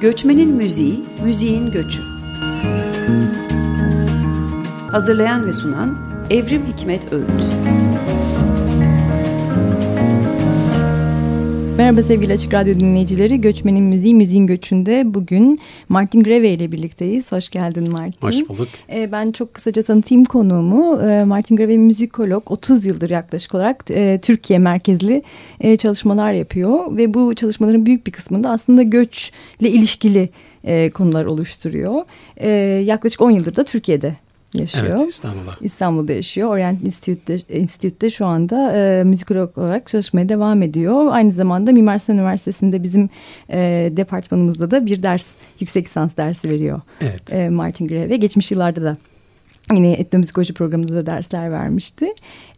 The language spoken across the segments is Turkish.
Göçmenin Müziği, Müziğin Göçü. Hazırlayan ve sunan Evrim Hikmet Öğüt. Merhaba sevgili Açık Radyo dinleyicileri. Göçmenin Müziği, Müziğin Göçü'nde bugün Martin Greve ile birlikteyiz. Hoş geldin Martin. Hoş bulduk. Ee, ben çok kısaca tanıtayım konuğumu. Ee, Martin Greve müzikolog, 30 yıldır yaklaşık olarak e, Türkiye merkezli e, çalışmalar yapıyor. Ve bu çalışmaların büyük bir kısmında aslında göçle ilişkili e, konular oluşturuyor. E, yaklaşık 10 yıldır da Türkiye'de yaşıyor. Evet İstanbul'da. İstanbul'da yaşıyor. Orient Institute'de, Institute'de şu anda e, müzikolog olarak çalışmaya devam ediyor. Aynı zamanda Mimar Sinan Üniversitesi'nde bizim e, departmanımızda da bir ders, yüksek lisans dersi veriyor. Evet. E, Martin Greve. Geçmiş yıllarda da Yine etnomüzikoloji programında da dersler vermişti.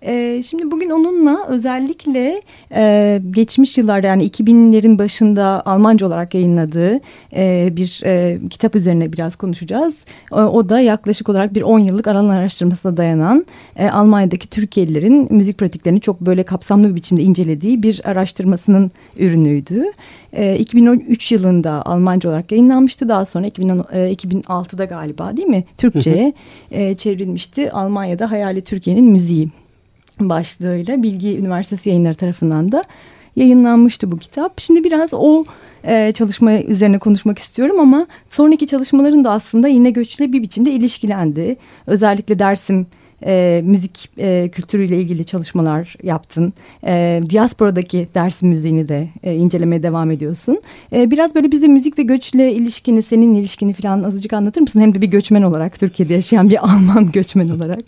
Ee, şimdi bugün onunla özellikle e, geçmiş yıllarda yani 2000'lerin başında Almanca olarak yayınladığı e, bir e, kitap üzerine biraz konuşacağız. O, o da yaklaşık olarak bir 10 yıllık alan araştırmasına dayanan e, Almanya'daki Türkiye'lilerin müzik pratiklerini çok böyle kapsamlı bir biçimde incelediği bir araştırmasının ürünüydü. E, 2013 yılında Almanca olarak yayınlanmıştı. Daha sonra 2010, e, 2006'da galiba değil mi? Türkçe'ye e, çevrilmişti. Almanya'da Hayali Türkiye'nin müziği başlığıyla Bilgi Üniversitesi yayınları tarafından da yayınlanmıştı bu kitap. Şimdi biraz o e, çalışma üzerine konuşmak istiyorum ama sonraki çalışmaların da aslında yine göçle bir biçimde ilişkilendi. Özellikle Dersim e, müzik e, kültürüyle ilgili çalışmalar yaptın. E, diasporadaki ders müziğini de e, incelemeye devam ediyorsun. E, biraz böyle bize müzik ve göçle ilişkini, senin ilişkini falan azıcık anlatır mısın? Hem de bir göçmen olarak, Türkiye'de yaşayan bir Alman göçmen olarak.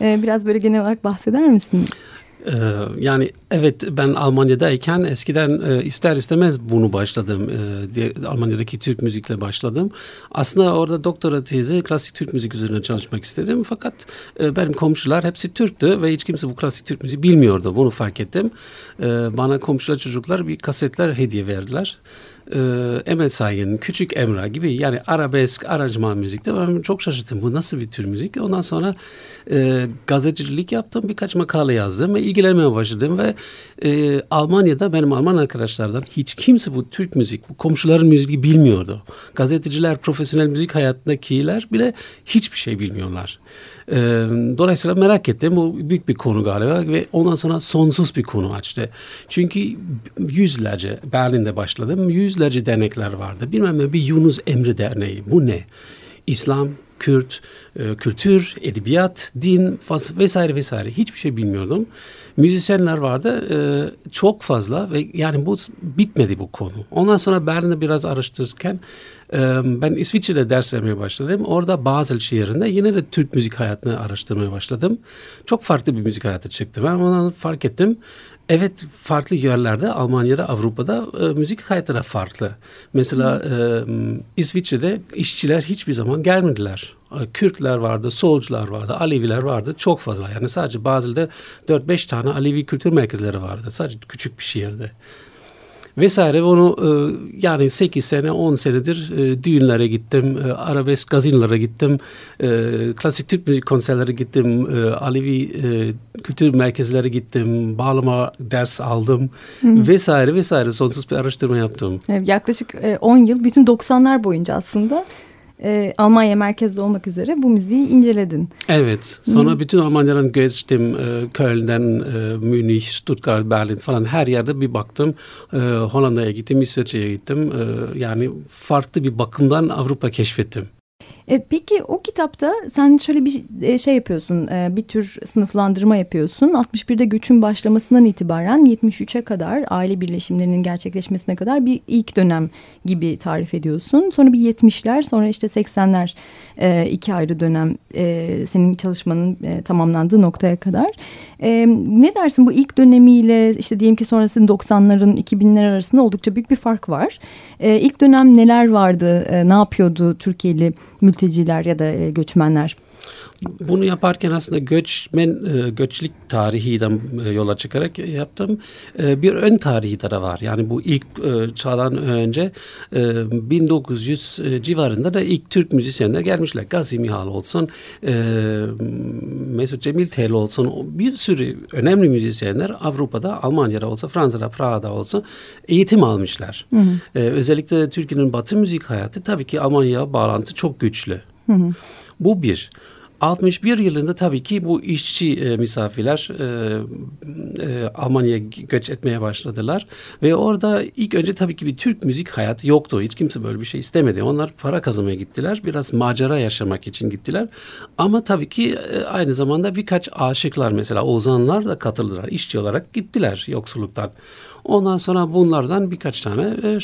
E, biraz böyle genel olarak bahseder misin? Yani evet ben Almanya'dayken eskiden ister istemez bunu başladım. Almanya'daki Türk müzikle başladım. Aslında orada doktora tezi klasik Türk müzik üzerine çalışmak istedim. Fakat benim komşular hepsi Türktü ve hiç kimse bu klasik Türk müziği bilmiyordu. Bunu fark ettim. Bana komşular çocuklar bir kasetler hediye verdiler e, Emel Sayın, Küçük Emrah gibi yani arabesk, aranjman müzikte ben çok şaşırdım. Bu nasıl bir tür müzik? Ondan sonra e, gazetecilik yaptım. Birkaç makale yazdım ve ilgilenmeye başladım ve e, Almanya'da benim Alman arkadaşlardan hiç kimse bu Türk müzik, bu komşuların müziği bilmiyordu. Gazeteciler, profesyonel müzik hayatındakiler bile hiçbir şey bilmiyorlar. E, dolayısıyla merak ettim. Bu büyük bir konu galiba ve ondan sonra sonsuz bir konu açtı. Çünkü yüzlerce Berlin'de başladım. Yüzlerce dernekler vardı. Bilmem ne bir Yunus Emre Derneği. Bu ne? İslam, Kürt, e, kültür, edebiyat, din vesaire vesaire hiçbir şey bilmiyordum. Müzisyenler vardı e, çok fazla ve yani bu bitmedi bu konu. Ondan sonra Berlin'de biraz araştırırken e, ben İsviçre'de ders vermeye başladım. Orada Basel şehrinde yine de Türk müzik hayatını araştırmaya başladım. Çok farklı bir müzik hayatı çıktı. Ben onu fark ettim. Evet farklı yerlerde Almanya'da Avrupa'da e, müzik hayatı da farklı. Mesela e, İsviçre'de işçiler hiçbir zaman gelmediler. Kürtler vardı, solcular vardı, Aleviler vardı çok fazla. Yani sadece Bazel'de 4-5 tane Alevi kültür merkezleri vardı. Sadece küçük bir şehirde vesaire. Onu e, yani 8 sene 10 senedir e, düğünlere gittim, e, arabesk gazinlere gittim, klasik Türk müzik konserlere gittim, Alevi kültür merkezlere gittim, bağlama ders aldım Hı. vesaire vesaire sonsuz bir araştırma yaptım. yaklaşık 10 yıl bütün 90'lar boyunca aslında e, Almanya merkezde olmak üzere bu müziği inceledin. Evet. Sonra hmm. bütün Almanya'dan geçtim. E, Köln'den, e, Münih, Stuttgart, Berlin falan her yerde bir baktım. E, Hollanda'ya gittim, İsveç'e gittim. E, yani farklı bir bakımdan Avrupa keşfettim. E, peki o kitapta sen şöyle bir e, şey yapıyorsun, e, bir tür sınıflandırma yapıyorsun. 61'de göçün başlamasından itibaren 73'e kadar aile birleşimlerinin gerçekleşmesine kadar bir ilk dönem gibi tarif ediyorsun. Sonra bir 70'ler, sonra işte 80'ler e, iki ayrı dönem senin çalışmanın tamamlandığı noktaya kadar. Ne dersin bu ilk dönemiyle işte diyelim ki sonrasında 90'ların 2000'ler arasında oldukça büyük bir fark var. E, ilk dönem neler vardı, ne yapıyordu Türkiye'li mülteciler ya da e, göçmenler? Bunu yaparken aslında göçmen e, göçlük tarihiden e, yola çıkarak yaptım. E, bir ön tarihi de var. Yani bu ilk çağdan önce 1900 civarında da ilk Türk müzisyenler gelmişler. Gazi Mihal olsun, Mesut Cemil Tel olsun bir sürü önemli müzisyenler Avrupa'da, Almanya'da olsa, Fransa'da, Prag'da olsa eğitim almışlar. Hı hı. Özellikle Türkiye'nin batı müzik hayatı tabii ki Almanya'ya bağlantı çok güçlü. Hı hı. Bu bir. 61 yılında tabii ki bu işçi e, misafirler e, e, Almanya'ya göç etmeye başladılar. Ve orada ilk önce tabii ki bir Türk müzik hayatı yoktu. Hiç kimse böyle bir şey istemedi. Onlar para kazanmaya gittiler. Biraz macera yaşamak için gittiler. Ama tabii ki e, aynı zamanda birkaç aşıklar mesela ozanlar da katıldılar. İşçi olarak gittiler yoksulluktan. Ondan sonra bunlardan birkaç tane e,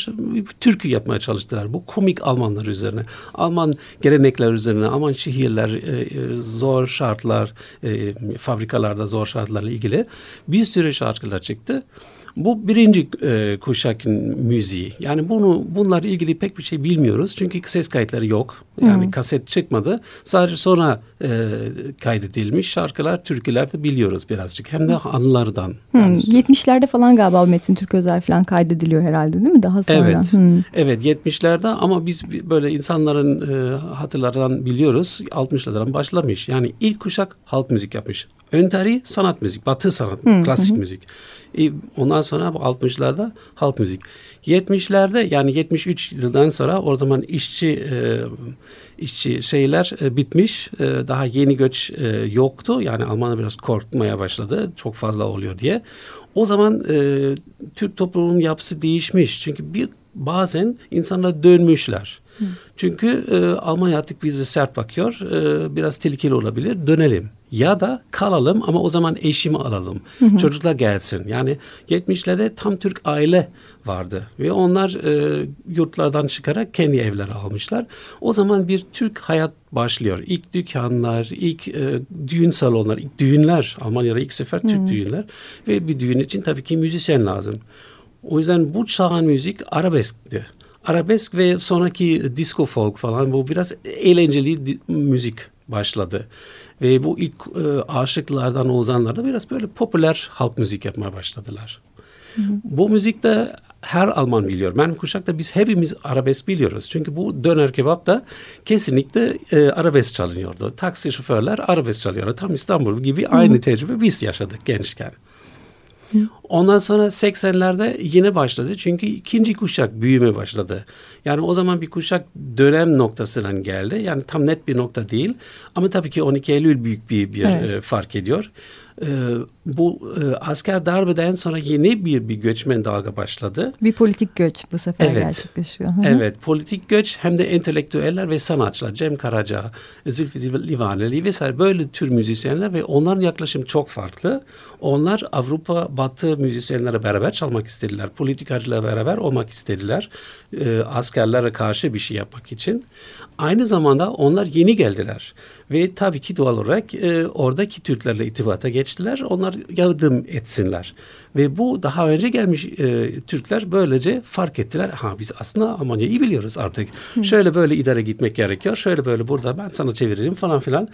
türkü yapmaya çalıştılar. Bu komik Almanlar üzerine. Alman gelenekler üzerine, Alman şehirler, e, e, zor şartlar, e, fabrikalarda zor şartlarla ilgili bir sürü şarkılar çıktı. Bu birinci e, kuşakın müziği. Yani bunu bunlar ilgili pek bir şey bilmiyoruz. Çünkü ses kayıtları yok. Yani hmm. kaset çıkmadı. Sadece sonra e, kaydedilmiş şarkılar, türküler de biliyoruz birazcık. Hem de anılardan. Hmm. 70'lerde falan galiba Metin Türk Özel falan kaydediliyor herhalde değil mi? Daha sonra. Evet. Hmm. Evet 70'lerde ama biz böyle insanların e, hatırlarından biliyoruz. 60'lardan başlamış. Yani ilk kuşak halk müzik yapmış. Ön tarihi sanat müzik, batı sanat, hmm. klasik müzik. E, ondan sonra bu 60'larda halk müzik. 70'lerde yani 73 yıldan sonra o zaman işçi e, işçi şeyler e, bitmiş. E, daha yeni göç e, yoktu. Yani Almanlar biraz korkmaya başladı. Çok fazla oluyor diye. O zaman e, Türk toplumunun yapısı değişmiş. Çünkü bir bazen insanlar dönmüşler. Hı. Çünkü e, Almanya artık bize sert bakıyor. E, biraz tehlikeli olabilir. Dönelim. Ya da kalalım ama o zaman eşimi alalım. Hı hı. Çocuklar gelsin. Yani 70'lerde tam Türk aile vardı. Ve onlar e, yurtlardan çıkarak kendi evleri almışlar. O zaman bir Türk hayat başlıyor. İlk dükkanlar, ilk e, düğün salonlar, ilk düğünler. Almanya'da ilk sefer Türk hı. düğünler. Ve bir düğün için tabii ki müzisyen lazım. O yüzden bu çağın müzik arabeskti. Arabesk ve sonraki disco folk falan bu biraz eğlenceli müzik başladı. Ve bu ilk e, aşıklardan ozanlar biraz böyle popüler halk müzik yapmaya başladılar. Hı hı. Bu müzikte her Alman biliyor. Benim kuşakta biz hepimiz arabesk biliyoruz. Çünkü bu döner kebapta kesinlikle e, arabesk çalınıyordu. Taksi şoförler arabesk çalıyordu. Tam İstanbul gibi aynı tecrübe biz yaşadık gençken. Ondan sonra 80'lerde yine başladı. Çünkü ikinci kuşak büyüme başladı. Yani o zaman bir kuşak dönem noktasından geldi. Yani tam net bir nokta değil. Ama tabii ki 12 Eylül büyük bir, bir evet. e, fark ediyor e, bu e, asker darbeden sonra yeni bir bir göçmen dalga başladı. Bir politik göç bu sefer evet. gerçekleşiyor. Evet, politik göç hem de entelektüeller ve sanatçılar, Cem Karaca, Zülfü Livaneli vesaire böyle tür müzisyenler ve onların yaklaşım çok farklı. Onlar Avrupa Batı müzisyenlere beraber çalmak istediler. Politikacılarla beraber olmak istediler. E, askerlere karşı bir şey yapmak için. Aynı zamanda onlar yeni geldiler. Ve tabii ki doğal olarak e, oradaki Türklerle irtibata geçtiler. Onlar yardım etsinler. Ve bu daha önce gelmiş e, Türkler böylece fark ettiler. Ha biz aslında Almanya'yı biliyoruz artık. Hı. Şöyle böyle idare gitmek gerekiyor. Şöyle böyle burada ben sana çeviririm falan filan.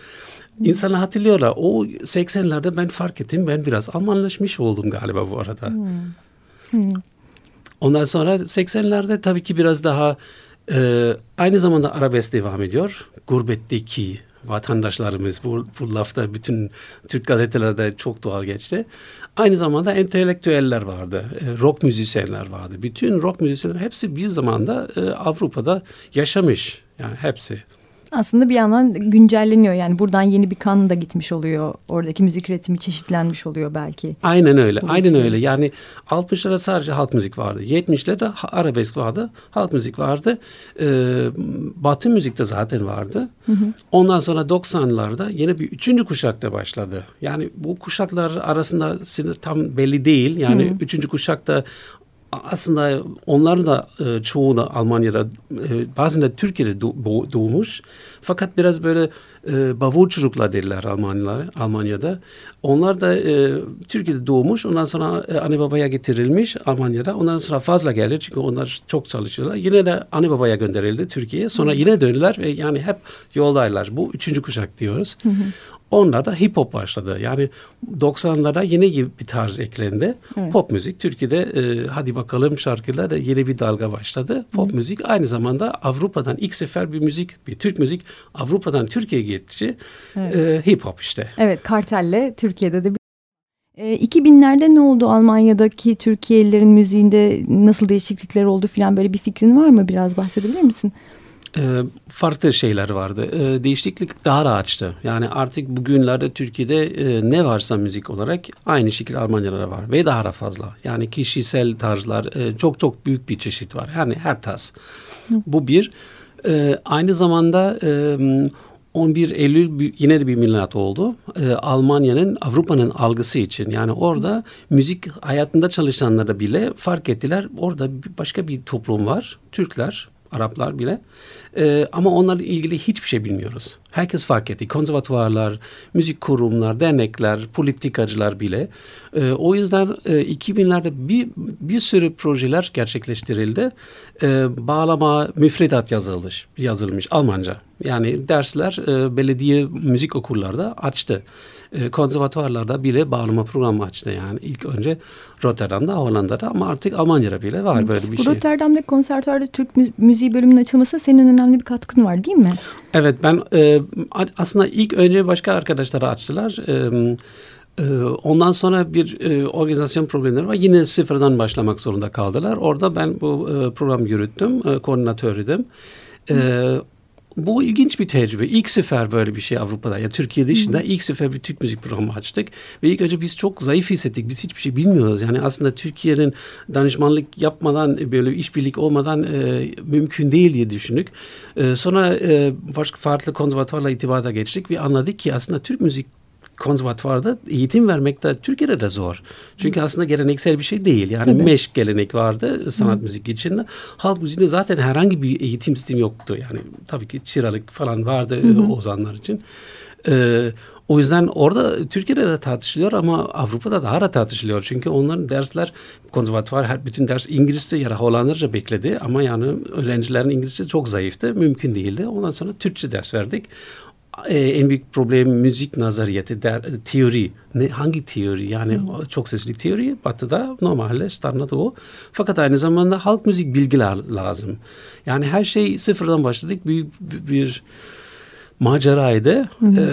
İnsanlar hatırlıyorlar. O 80'lerde ben fark ettim. Ben biraz Almanlaşmış oldum galiba bu arada. Ondan sonra 80'lerde tabii ki biraz daha e, aynı zamanda arabesk devam ediyor. Gurbetteki vatandaşlarımız bu, bu lafta bütün Türk gazetelerde çok doğal geçti. Aynı zamanda entelektüeller vardı, e, rock müzisyenler vardı. Bütün rock müzisyenler hepsi bir zamanda e, Avrupa'da yaşamış. Yani hepsi aslında bir yandan güncelleniyor. Yani buradan yeni bir kan da gitmiş oluyor. Oradaki müzik üretimi çeşitlenmiş oluyor belki. Aynen öyle. aynen öyle. Yani 60'larda sadece halk müzik vardı. 70'lerde arabesk vardı. Halk müzik vardı. Ee, batı müzik de zaten vardı. Hı hı. Ondan sonra 90'larda yeni bir üçüncü kuşakta başladı. Yani bu kuşaklar arasında sınır tam belli değil. Yani hı. üçüncü kuşakta aslında onların da e, çoğu da Almanya'da e, bazen de Türkiye'de doğmuş. Fakat biraz böyle e, bavulculukla derler Almanyalar, Almanya'da. Onlar da e, Türkiye'de doğmuş. Ondan sonra e, anne babaya getirilmiş Almanya'da. Ondan sonra fazla geldi çünkü onlar çok çalışıyorlar. Yine de anne babaya gönderildi Türkiye'ye. Sonra yine döndüler ve yani hep yoldaylar. Bu üçüncü kuşak diyoruz. Hı hı. Onlar da hip hop başladı. Yani 90'larda yeni gibi bir tarz eklendi. Evet. Pop müzik Türkiye'de e, hadi bakalım şarkılar da yeni bir dalga başladı. Pop Hı. müzik aynı zamanda Avrupa'dan ilk sefer bir müzik, bir Türk müzik Avrupa'dan Türkiye'ye geçti. Evet. E, hip hop işte. Evet kartelle Türkiye'de de bir 2000'lerde e, ne oldu Almanya'daki Türkiye'lilerin müziğinde nasıl değişiklikler oldu filan böyle bir fikrin var mı? Biraz bahsedebilir misin? E, farklı şeyler vardı. E, değişiklik daha rahatçı. Yani artık bugünlerde Türkiye'de e, ne varsa müzik olarak aynı şekilde Almanya'da var ve daha da fazla. Yani kişisel tarzlar e, çok çok büyük bir çeşit var. Yani her tarz. Bu bir. E, aynı zamanda e, 11 Eylül yine de bir milat oldu. Ee, Almanya'nın Avrupa'nın algısı için. Yani orada müzik hayatında çalışanlara bile fark ettiler. Orada başka bir toplum var. Türkler, Araplar bile. E, ama onlarla ilgili hiçbir şey bilmiyoruz. Herkes fark etti. Konservatuvarlar, müzik kurumlar, dernekler, politikacılar bile. E, o yüzden e, 2000'lerde bir, bir sürü projeler gerçekleştirildi. E, bağlama müfredat yazılmış, yazılmış Almanca. Yani dersler e, belediye müzik okullarda açtı e, konservatuvarlarda bile bağlama programı açtı yani ilk önce Rotterdam'da Hollanda'da ama artık Almanya'da bile var böyle bir Bu şey. Rotterdam'da konservatuvarda Türk mü müziği bölümünün açılması senin önemli bir katkın var değil mi? Evet ben e, aslında ilk önce başka arkadaşlara açtılar. E, e Ondan sonra bir organizasyon problemleri var. Yine sıfırdan başlamak zorunda kaldılar. Orada ben bu programı yürüttüm. Koordinatörüydüm. E, bu ilginç bir tecrübe. İlk sefer böyle bir şey Avrupa'da ya Türkiye dışında ilk sefer bir Türk müzik programı açtık. Ve ilk önce biz çok zayıf hissettik. Biz hiçbir şey bilmiyoruz. Yani aslında Türkiye'nin danışmanlık yapmadan böyle işbirlik olmadan e, mümkün değil diye düşündük. E, sonra e, başka farklı konservatuvarla itibata geçtik ve anladık ki aslında Türk müzik konservatuvarda eğitim vermek de Türkiye'de de zor. Çünkü aslında geleneksel bir şey değil. Yani Tabii. meş gelenek vardı sanat Hı. müzik için. Halk müziğinde zaten herhangi bir eğitim sistemi yoktu. Yani tabii ki çıralık falan vardı Hı. ozanlar için. Ee, o yüzden orada Türkiye'de de tartışılıyor ama Avrupa'da daha da tartışılıyor. Çünkü onların dersler konservatuvar her bütün ders İngilizce ya da Hollandaca bekledi ama yani öğrencilerin İngilizce çok zayıftı. Mümkün değildi. Ondan sonra Türkçe ders verdik e, en büyük problem müzik nazariyeti, der, teori. Ne, hangi teori? Yani hmm. çok sesli teori batıda normalde standart o. Fakat aynı zamanda halk müzik bilgiler lazım. Yani her şey sıfırdan başladık. Büyük bir, bir maceraydı. Hmm. Ee,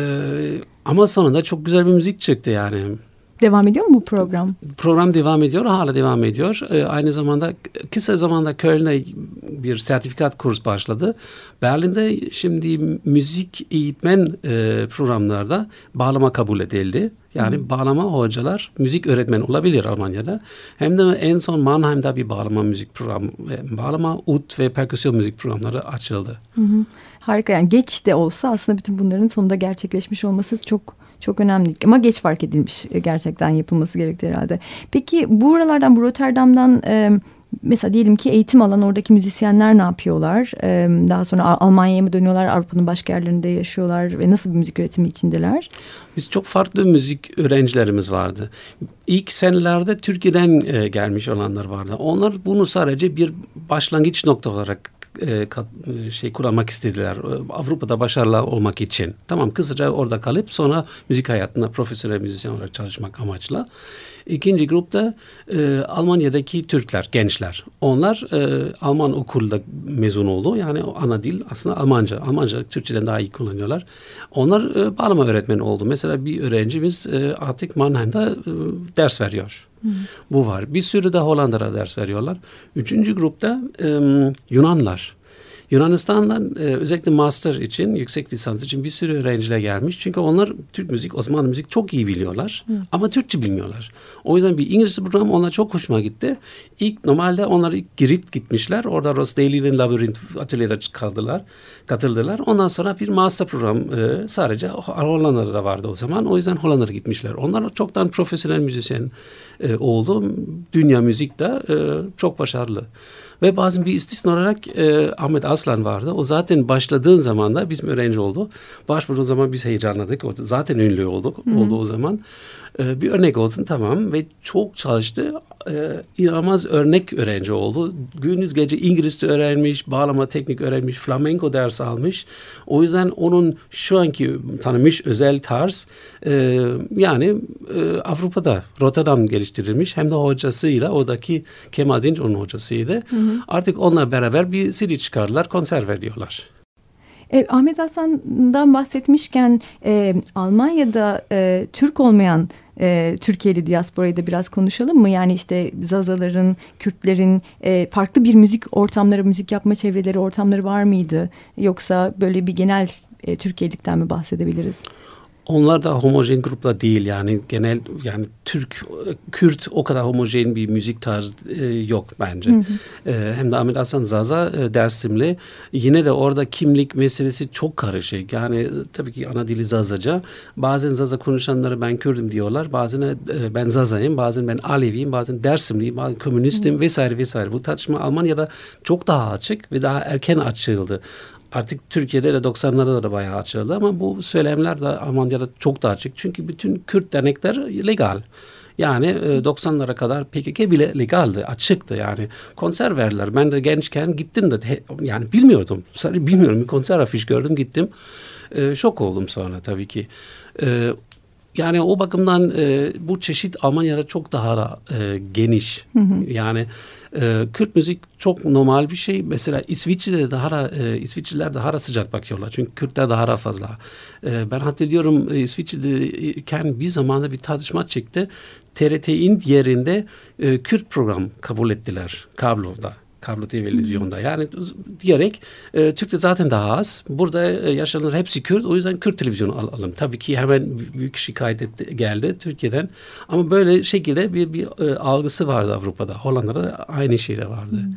ama sonunda çok güzel bir müzik çıktı yani. Devam ediyor mu bu program? Program devam ediyor, hala devam ediyor. Ee, aynı zamanda kısa zamanda Köln'de bir sertifikat kurs başladı. Berlin'de şimdi müzik eğitmen e, programlarda bağlama kabul edildi. Yani hmm. bağlama hocalar müzik öğretmen olabilir Almanya'da. Hem de en son Mannheim'da bir bağlama müzik programı, bağlama, ut ve perküsyon müzik programları açıldı. Hı Harika yani geç de olsa aslında bütün bunların sonunda gerçekleşmiş olması çok çok önemli ama geç fark edilmiş e, gerçekten yapılması gerektiği herhalde. Peki buralardan bu Rotterdam'dan e, mesela diyelim ki eğitim alan oradaki müzisyenler ne yapıyorlar? E, daha sonra Almanya'ya mı dönüyorlar? Avrupa'nın başka yerlerinde yaşıyorlar ve nasıl bir müzik üretimi içindeler? Biz çok farklı müzik öğrencilerimiz vardı. İlk senelerde Türkiye'den gelmiş olanlar vardı. Onlar bunu sadece bir başlangıç nokta olarak e, e, şey kurmak istediler. E, Avrupa'da başarılı olmak için. Tamam kısaca orada kalıp sonra müzik hayatında profesyonel müzisyen olarak çalışmak amaçla. İkinci grupta e, Almanya'daki Türkler, gençler. Onlar e, Alman okulda mezun oldu. Yani ana dil aslında Almanca. Almanca Türkçeden daha iyi kullanıyorlar. Onlar e, bağlama öğretmeni oldu. Mesela bir öğrencimiz e, artık Mannheim'da e, ders veriyor. Bu var. Bir sürü de Hollanda'da ders veriyorlar. Üçüncü grupta e, Yunanlar. Yunanistan'dan e, özellikle master için, yüksek lisans için bir sürü öğrenciler gelmiş. Çünkü onlar Türk müzik, Osmanlı müzik çok iyi biliyorlar. Hı. Ama Türkçe bilmiyorlar. O yüzden bir İngilizce program ona çok hoşuma gitti. İlk normalde onlar ilk Girit gitmişler. Orada Ross Daly'nin labirent atölyede kaldılar, katıldılar. Ondan sonra bir master program e, sadece Hollanda'da vardı o zaman. O yüzden Hollanda'ya gitmişler. Onlar çoktan profesyonel müzisyen e, oldu. Dünya müzikte e, çok başarılı. Ve bazen bir istisna olarak e, Ahmet Aslan vardı. O zaten başladığın zaman da bizim öğrenci oldu. Başvurduğun zaman biz heyecanladık. O zaten ünlü olduk, Hı-hı. oldu o zaman. E, bir örnek olsun tamam ve çok çalıştı. E, inanılmaz örnek öğrenci oldu. Gündüz gece İngilizce öğrenmiş, bağlama teknik öğrenmiş, flamenco ders almış. O yüzden onun şu anki tanımış özel tarz e, yani e, Avrupa'da Rotterdam geliştirilmiş. Hem de hocasıyla oradaki Kemal Dinç onun hocasıydı. Hı hı. Artık onunla beraber bir CD çıkardılar, konser veriyorlar. E, Ahmet Hasan'dan bahsetmişken e, Almanya'da e, Türk olmayan e, Türkiye'li diasporayı da biraz konuşalım mı? Yani işte Zazaların, Kürtlerin e, farklı bir müzik ortamları, müzik yapma çevreleri, ortamları var mıydı? Yoksa böyle bir genel e, Türkiye'likten mi bahsedebiliriz? Onlar da homojen grupla değil yani genel yani Türk, Kürt o kadar homojen bir müzik tarzı e, yok bence. Hı hı. E, hem de Ahmet Hasan Zaza e, Dersimli yine de orada kimlik meselesi çok karışık. Yani e, tabii ki ana dili Zazaca. Bazen Zaza konuşanları ben Kürdüm diyorlar. Bazen e, ben Zaza'yım, bazen ben Aleviyim, bazen Dersimliyim, bazen komünistim hı. vesaire vesaire. Bu tartışma Almanya'da çok daha açık ve daha erken açıldı artık Türkiye'de de 90'larda da bayağı açıldı ama bu söylemler de Almanya'da çok daha açık. Çünkü bütün Kürt dernekler legal. Yani 90'lara e, kadar PKK bile legaldi, açıktı yani. Konser verdiler. Ben de gençken gittim de yani bilmiyordum. Sadece bilmiyorum bir konser afiş gördüm gittim. E, şok oldum sonra tabii ki. E, yani o bakımdan e, bu çeşit Almanya'da çok daha e, geniş. Hı hı. Yani e, Kürt müzik çok normal bir şey. Mesela İsviçre'de daha e, İsviçreliler daha sıcak bakıyorlar. Çünkü Kürtler daha fazla. E, ben hatırlıyorum e, İsviçre'deyken bir zamanda bir tartışma çekti. TRT'in yerinde e, Kürt program kabul ettiler kabloda kablo televizyonda. Yani diyerek e, Türk'te zaten daha az. Burada e, yaşayanlar hepsi Kürt. O yüzden Kürt televizyonu alalım. Tabii ki hemen büyük şikayet etti, geldi Türkiye'den. Ama böyle şekilde bir, bir e, algısı vardı Avrupa'da. Hollanda'da aynı şeyde vardı. Hmm.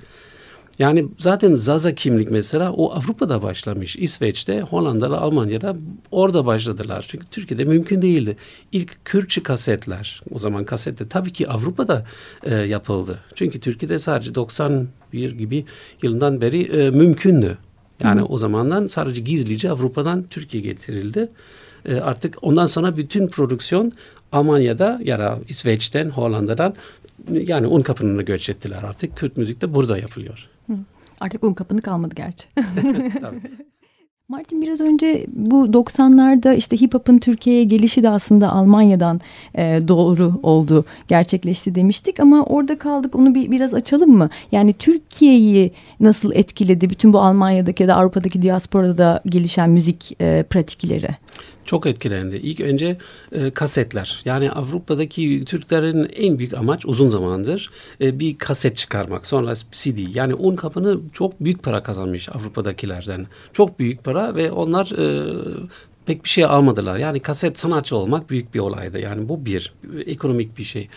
Yani zaten Zaza kimlik mesela o Avrupa'da başlamış. İsveç'te, Hollanda'da, Almanya'da orada başladılar. Çünkü Türkiye'de mümkün değildi. İlk Kürtçe kasetler, o zaman kasette tabii ki Avrupa'da e, yapıldı. Çünkü Türkiye'de sadece 91 gibi yılından beri e, mümkündü. Yani Hı. o zamandan sadece gizlice Avrupa'dan Türkiye getirildi. E, artık ondan sonra bütün prodüksiyon Almanya'da ya da İsveç'ten, Hollanda'dan yani un kapınını göç ettiler artık. Kürt müzik de burada yapılıyor. Artık un kapını kalmadı gerçi. Martin biraz önce bu 90'larda işte hip hop'un Türkiye'ye gelişi de aslında Almanya'dan e, doğru oldu, gerçekleşti demiştik ama orada kaldık onu bir biraz açalım mı? Yani Türkiye'yi nasıl etkiledi bütün bu Almanya'daki ya da Avrupa'daki diasporada gelişen müzik e, pratikleri? Çok etkilendi. İlk önce e, kasetler. Yani Avrupa'daki Türklerin en büyük amaç uzun zamandır e, bir kaset çıkarmak. Sonra CD. Yani un kapını çok büyük para kazanmış Avrupa'dakilerden. Çok büyük para ve onlar e, pek bir şey almadılar. Yani kaset sanatçı olmak büyük bir olaydı. Yani bu bir ekonomik bir şey.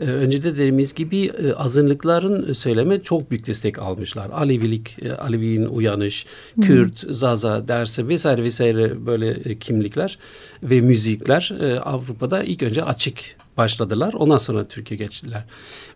Ee, önce de dediğimiz gibi e, azınlıkların söyleme çok büyük destek almışlar. Alevilik, e, Alevi'nin uyanış, hmm. Kürt, Zaza dersi vesaire vesaire böyle e, kimlikler ve müzikler e, Avrupa'da ilk önce açık başladılar. Ondan sonra Türkiye geçtiler.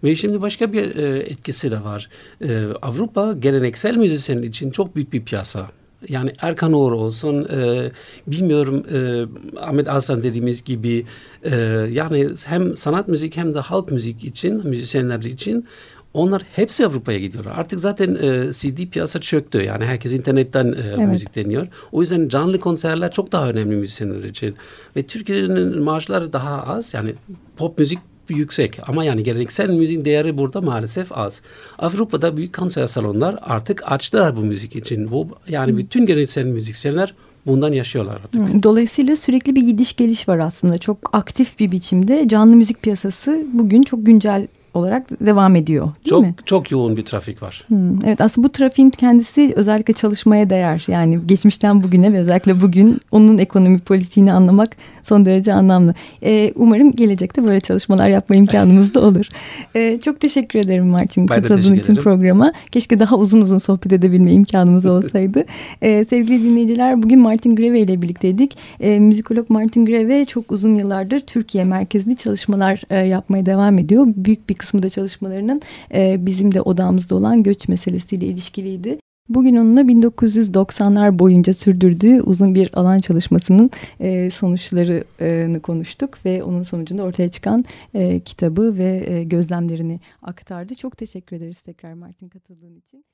Ve şimdi başka bir e, etkisi de var. E, Avrupa geleneksel müzisyen için çok büyük bir piyasa yani Erkan Oğur olsun e, bilmiyorum e, Ahmet Aslan dediğimiz gibi e, yani hem sanat müzik hem de halk müzik için müzisyenler için onlar hepsi Avrupa'ya gidiyorlar. Artık zaten e, CD piyasa çöktü. Yani herkes internetten e, evet. müzik dinliyor. O yüzden canlı konserler çok daha önemli müzisyenler için. Ve Türkiye'nin maaşları daha az. Yani pop müzik yüksek ama yani geleneksel müziğin değeri burada maalesef az. Avrupa'da büyük konser salonlar artık açtılar bu müzik için. Bu yani bütün geleneksel müzisyenler bundan yaşıyorlar artık. Dolayısıyla sürekli bir gidiş geliş var aslında. Çok aktif bir biçimde canlı müzik piyasası bugün çok güncel olarak devam ediyor değil çok, mi? Çok yoğun bir trafik var. Hmm, evet aslında bu trafiğin kendisi özellikle çalışmaya değer. Yani geçmişten bugüne ve özellikle bugün onun ekonomi politiğini anlamak son derece anlamlı. Ee, umarım gelecekte böyle çalışmalar yapma imkanımız da olur. Ee, çok teşekkür ederim Martin katıldığın için programa. Keşke daha uzun uzun sohbet edebilme imkanımız olsaydı. ee, sevgili dinleyiciler bugün Martin Greve ile birlikteydik. Ee, müzikolog Martin Greve çok uzun yıllardır Türkiye merkezli çalışmalar e, yapmaya devam ediyor. Büyük bir kısmı da çalışmalarının e, bizim de odamızda olan göç meselesiyle ilişkiliydi. Bugün onunla 1990'lar boyunca sürdürdüğü uzun bir alan çalışmasının e, sonuçlarını konuştuk ve onun sonucunda ortaya çıkan e, kitabı ve e, gözlemlerini aktardı. Çok teşekkür ederiz tekrar Martin katıldığın için.